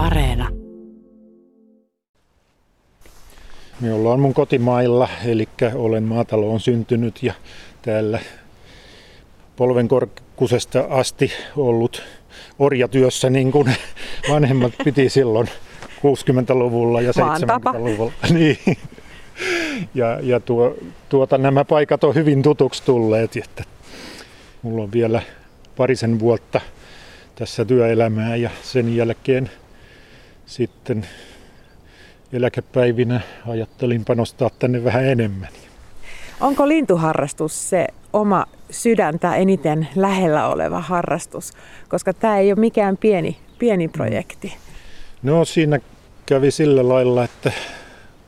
Areena. Me ollaan mun kotimailla, eli olen maataloon syntynyt ja täällä polvenkorkusesta asti ollut orjatyössä niin kuin vanhemmat piti silloin 60-luvulla ja 70-luvulla. Niin. Ja, ja tuo, tuota, nämä paikat on hyvin tutuksi tulleet. Että mulla on vielä parisen vuotta tässä työelämää ja sen jälkeen sitten eläkepäivinä ajattelin panostaa tänne vähän enemmän. Onko lintuharrastus se oma sydäntä eniten lähellä oleva harrastus? Koska tämä ei ole mikään pieni, pieni projekti. No siinä kävi sillä lailla, että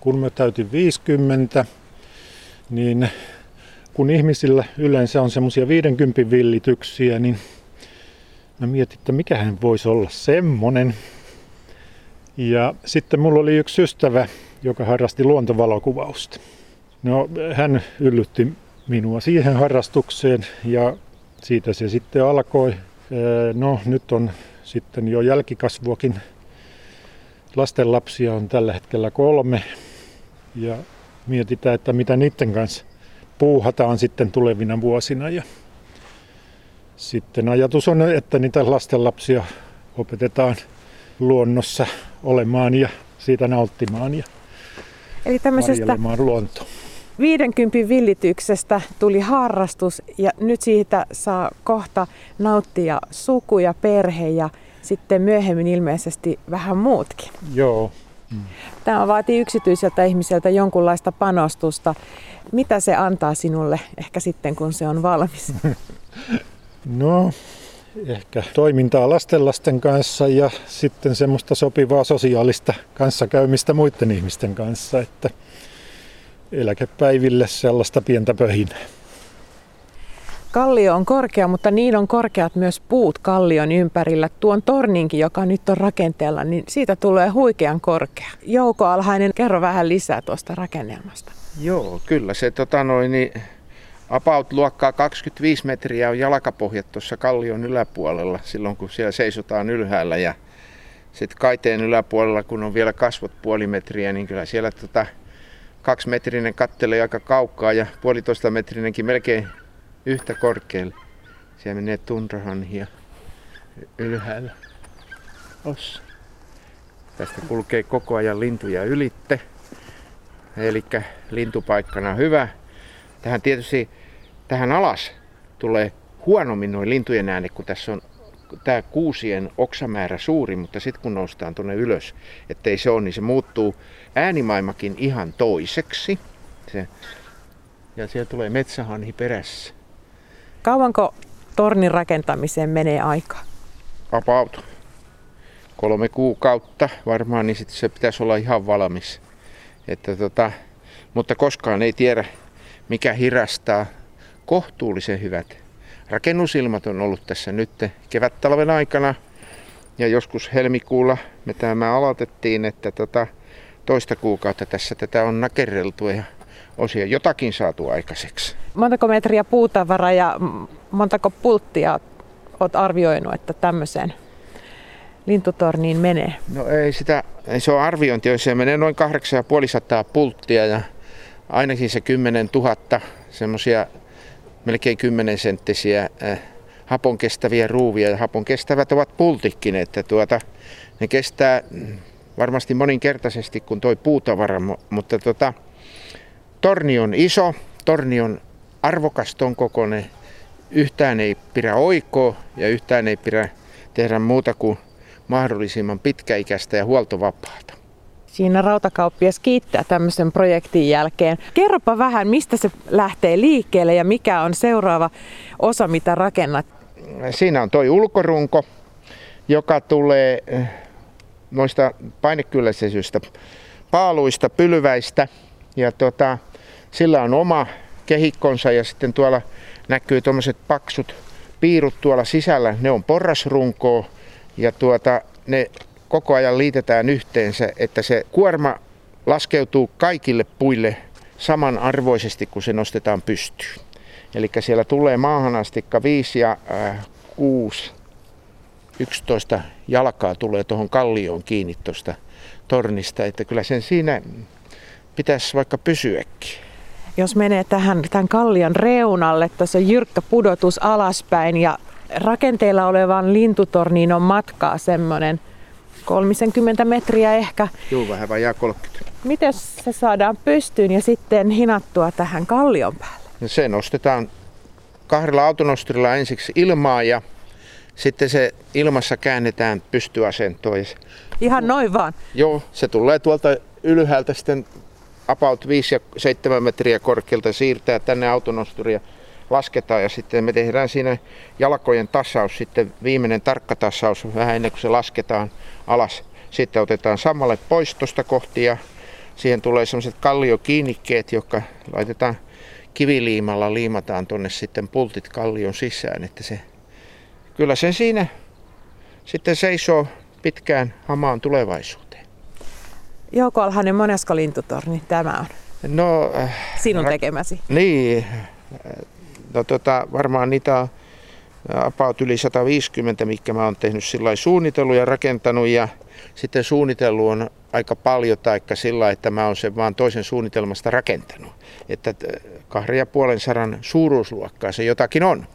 kun mä täytin 50, niin kun ihmisillä yleensä on semmoisia 50 villityksiä, niin mä mietin, että mikähän voisi olla semmonen. Ja sitten mulla oli yksi ystävä, joka harrasti luontovalokuvausta. No, hän yllytti minua siihen harrastukseen ja siitä se sitten alkoi. No, nyt on sitten jo jälkikasvuakin. Lastenlapsia on tällä hetkellä kolme ja mietitään, että mitä niiden kanssa puuhataan sitten tulevina vuosina. Ja sitten ajatus on, että niitä lastenlapsia opetetaan luonnossa olemaan ja siitä nauttimaan ja Eli tämmöisestä luontoa. 50 villityksestä tuli harrastus ja nyt siitä saa kohta nauttia suku ja perhe ja sitten myöhemmin ilmeisesti vähän muutkin. Joo. Mm. Tämä vaatii yksityiseltä ihmiseltä jonkunlaista panostusta. Mitä se antaa sinulle ehkä sitten, kun se on valmis? No, ehkä toimintaa lastenlasten kanssa ja sitten semmoista sopivaa sosiaalista kanssakäymistä muiden ihmisten kanssa, että eläkepäiville sellaista pientä pöhinää. Kallio on korkea, mutta niin on korkeat myös puut kallion ympärillä. Tuon torninkin, joka nyt on rakenteella, niin siitä tulee huikean korkea. Jouko Alhainen, kerro vähän lisää tuosta rakennelmasta. Joo, kyllä se tota noin, niin about luokkaa 25 metriä on jalkapohjat tuossa kallion yläpuolella silloin, kun siellä seisotaan ylhäällä. Ja sitten kaiteen yläpuolella, kun on vielä kasvot puoli metriä, niin kyllä siellä tota, kaksimetrinen kattelee aika kaukaa ja puolitoista metrinenkin melkein yhtä korkealle. Siellä menee tunrahanhia ylhäällä. Ossa. Tästä kulkee koko ajan lintuja ylitte. Eli lintupaikkana hyvä. Tähän tietysti tähän alas tulee huonommin noin lintujen ääni, kun tässä on tämä kuusien oksamäärä suuri, mutta sitten kun noustaan tuonne ylös, ettei se ole, niin se muuttuu äänimaimakin ihan toiseksi. Se, ja siellä tulee metsähanhi perässä. Kauanko tornin rakentamiseen menee aikaa? About kolme kuukautta varmaan, niin sitten se pitäisi olla ihan valmis. Että tota, mutta koskaan ei tiedä, mikä hirastaa. Kohtuullisen hyvät rakennusilmat on ollut tässä nyt kevät-talven aikana. Ja joskus helmikuulla me tämä aloitettiin, että tota, toista kuukautta tässä tätä on nakerreltu ja osia jotakin saatu aikaiseksi. Montako metriä puutavaraa ja montako pulttia olet arvioinut, että tämmöiseen lintutorniin menee? No ei sitä, ei se on arviointi, jos se menee noin 8500 pulttia ja ainakin se 10 000 semmoisia melkein 10 senttisiä äh, hapon kestäviä ruuvia ja hapon kestävät ovat pultikin, että tuota, ne kestää varmasti moninkertaisesti kuin toi puutavara, mutta tota, torni on iso, torni on arvokas ton kokoinen, yhtään ei pidä oikoa ja yhtään ei pidä tehdä muuta kuin mahdollisimman pitkäikäistä ja huoltovapaata. Siinä rautakauppias kiittää tämmöisen projektin jälkeen. Kerropa vähän, mistä se lähtee liikkeelle ja mikä on seuraava osa, mitä rakennat? Siinä on toi ulkorunko, joka tulee eh, noista painekylläisesyistä paaluista, pylväistä. Ja tota, sillä on oma kehikkonsa ja sitten tuolla näkyy tuommoiset paksut piirut tuolla sisällä. Ne on porrasrunkoa ja tuota, ne koko ajan liitetään yhteensä, että se kuorma laskeutuu kaikille puille samanarvoisesti, kun se nostetaan pystyyn. Eli siellä tulee maahanastikka 5 ja äh, 6 11 jalkaa tulee tuohon kallioon kiinni tuosta tornista, että kyllä sen siinä pitäisi vaikka pysyäkin. Jos menee tähän tämän kallion reunalle, tuossa on jyrkkä pudotus alaspäin ja rakenteella olevan lintutorniin on matkaa semmoinen 30 metriä ehkä. Joo, vähän vajaa 30. Miten se saadaan pystyyn ja sitten hinattua tähän kallion päälle? No se nostetaan kahdella autonosturilla ensiksi ilmaa ja sitten se ilmassa käännetään pystyasentoon. Ihan noin vaan? Joo, se tulee tuolta ylhäältä sitten about 5 ja 7 metriä korkealta siirtää tänne autonosturia lasketaan ja sitten me tehdään siinä jalkojen tasaus, sitten viimeinen tarkka tasaus vähän ennen kuin se lasketaan alas. Sitten otetaan samalle pois tuosta kohti ja siihen tulee sellaiset kalliokiinnikkeet, jotka laitetaan kiviliimalla, liimataan tonne sitten pultit kallion sisään, että se kyllä sen siinä sitten seisoo pitkään hamaan tulevaisuuteen. Jouko Alhanen, monesko lintutorni tämä on? No, Sinun tekemäsi. Niin, no tota, varmaan niitä on about yli 150, mikä mä oon tehnyt sillä suunnitellut ja rakentanut ja sitten suunnitellut on aika paljon, taikka sillä että mä oon sen vaan toisen suunnitelmasta rakentanut. Että kahden ja puolen saran suuruusluokkaa se jotakin on.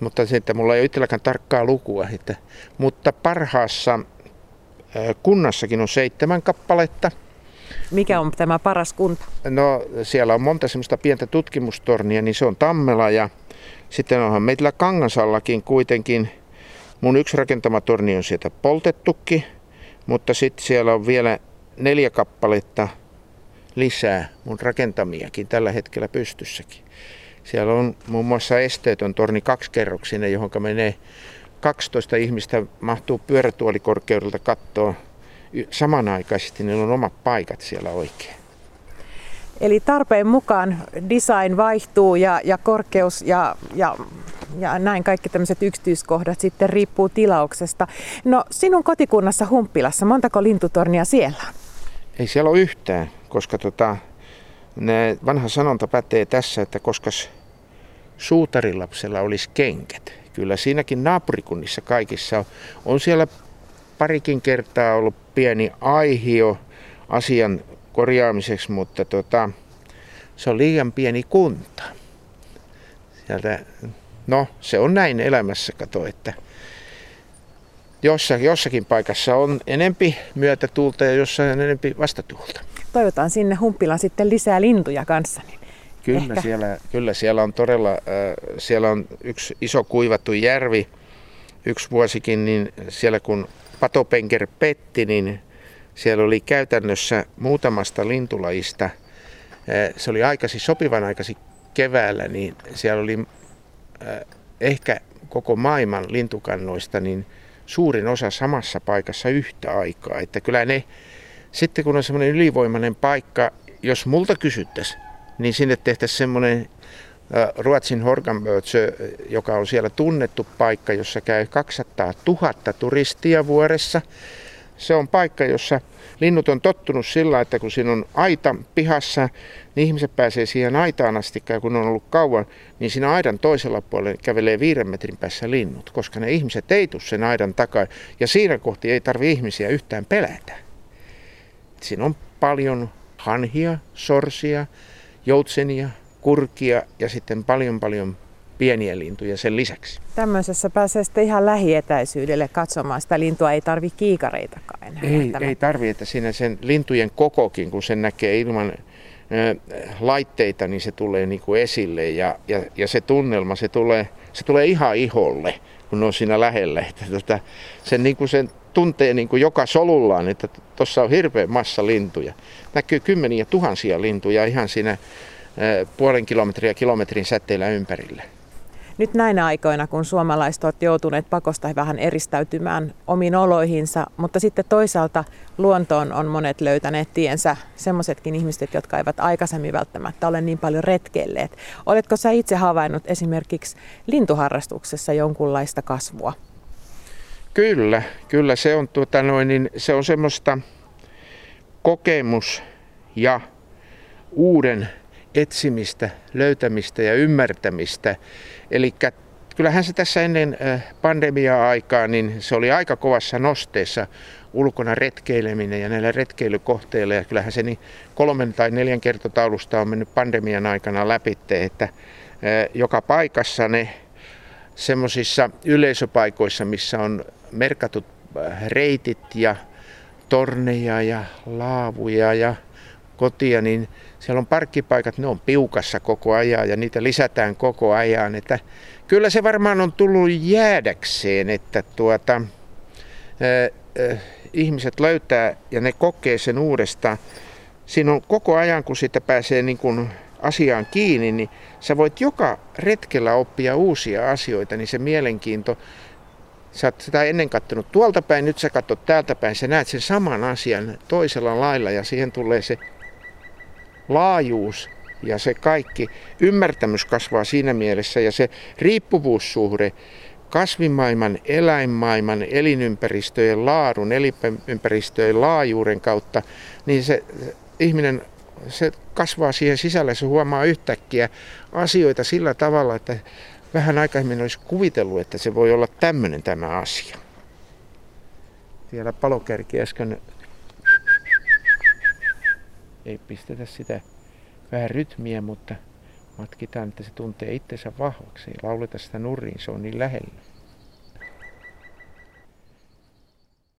Mutta sitten mulla ei ole itselläkään tarkkaa lukua. Että, mutta parhaassa kunnassakin on seitsemän kappaletta. Mikä on tämä paras kunta? No siellä on monta semmoista pientä tutkimustornia, niin se on Tammela ja sitten onhan meillä Kangasallakin kuitenkin, mun yksi rakentama torni on sieltä poltettukin, mutta sitten siellä on vielä neljä kappaletta lisää mun rakentamiakin tällä hetkellä pystyssäkin. Siellä on muun muassa esteetön torni kaksikerroksinen, johon menee 12 ihmistä mahtuu pyörätuolikorkeudelta kattoon samanaikaisesti, niillä on omat paikat siellä oikein. Eli tarpeen mukaan design vaihtuu ja, ja korkeus ja, ja, ja näin kaikki tämmöiset yksityiskohdat sitten riippuu tilauksesta. No sinun kotikunnassa Humppilassa, montako lintutornia siellä on? Ei siellä ole yhtään, koska tota, ne vanha sanonta pätee tässä, että koska suutarilapsella olisi kenkät. Kyllä siinäkin naapurikunnissa kaikissa on, on siellä parikin kertaa ollut pieni aihio asian korjaamiseksi, mutta tota, se on liian pieni kunta. Sieltä, no, se on näin elämässä, kato, että jossakin, jossakin paikassa on enempi myötätuulta ja jossain on enempi vastatuulta. Toivotaan sinne Humppilaan sitten lisää lintuja kanssa. Niin kyllä, siellä, kyllä siellä on todella, äh, siellä on yksi iso kuivattu järvi, yksi vuosikin, niin siellä kun patopenker petti, niin siellä oli käytännössä muutamasta lintulajista, se oli aikaisin, sopivan aikaisin keväällä, niin siellä oli ehkä koko maailman lintukannoista niin suurin osa samassa paikassa yhtä aikaa. Että kyllä ne, sitten kun on semmoinen ylivoimainen paikka, jos multa kysyttäisiin, niin sinne tehtäisiin semmoinen Ruotsin Horganbötsö, joka on siellä tunnettu paikka, jossa käy 200 000 turistia vuodessa. Se on paikka, jossa linnut on tottunut sillä, että kun siinä on aita pihassa, niin ihmiset pääsee siihen aitaan asti, kun on ollut kauan, niin siinä aidan toisella puolella kävelee viiden metrin päässä linnut, koska ne ihmiset ei tule sen aidan takaa. Ja siinä kohti ei tarvi ihmisiä yhtään pelätä. Siinä on paljon hanhia, sorsia, joutsenia, kurkia ja sitten paljon paljon pieniä lintuja sen lisäksi. Tämmöisessä pääsee sitten ihan lähietäisyydelle katsomaan sitä lintua, ei tarvi kiikareitakaan enää. Ei, ei tarvi, että siinä sen lintujen kokokin, kun sen näkee ilman laitteita, niin se tulee niin kuin esille ja, ja, ja se tunnelma, se tulee, se tulee ihan iholle, kun on siinä lähellä. Että tota, sen, niin kuin sen tuntee niin kuin joka solullaan, että tuossa on hirveä massa lintuja. Näkyy kymmeniä tuhansia lintuja ihan siinä puolen kilometriä kilometrin säteillä ympärillä. Nyt näinä aikoina, kun suomalaiset ovat joutuneet pakosta vähän eristäytymään omiin oloihinsa, mutta sitten toisaalta luontoon on monet löytäneet tiensä, semmoisetkin ihmiset, jotka eivät aikaisemmin välttämättä ole niin paljon retkeilleet. Oletko sä itse havainnut esimerkiksi lintuharrastuksessa jonkunlaista kasvua? Kyllä, kyllä se on, tuota noin, niin se on semmoista kokemus ja uuden etsimistä, löytämistä ja ymmärtämistä. Eli kyllähän se tässä ennen pandemia-aikaa, niin se oli aika kovassa nosteessa ulkona retkeileminen ja näillä retkeilykohteilla. Ja kyllähän se niin kolmen tai neljän kertotaulusta on mennyt pandemian aikana läpi, että joka paikassa ne semmoisissa yleisöpaikoissa, missä on merkatut reitit ja torneja ja laavuja ja kotia, niin siellä on parkkipaikat, ne on piukassa koko ajan ja niitä lisätään koko ajan. Että kyllä se varmaan on tullut jäädäkseen, että tuota, ää, ää, ihmiset löytää ja ne kokee sen uudestaan. Siinä on koko ajan, kun siitä pääsee niin kuin asiaan kiinni, niin sä voit joka retkellä oppia uusia asioita, niin se mielenkiinto, sä oot sitä ennen kattonut tuolta päin, nyt sä katsot täältä päin, sä näet sen saman asian toisella lailla ja siihen tulee se laajuus ja se kaikki ymmärtämys kasvaa siinä mielessä ja se riippuvuussuhde kasvimaailman, eläinmaailman, elinympäristöjen laadun, elinympäristöjen laajuuden kautta, niin se ihminen se kasvaa siihen sisälle, se huomaa yhtäkkiä asioita sillä tavalla, että vähän aikaisemmin olisi kuvitellut, että se voi olla tämmöinen tämä asia. Siellä palokärki äsken ei pistetä sitä vähän rytmiä, mutta matkitaan, että se tuntee itsensä vahvaksi. Ei lauleta sitä nuriin, se on niin lähellä.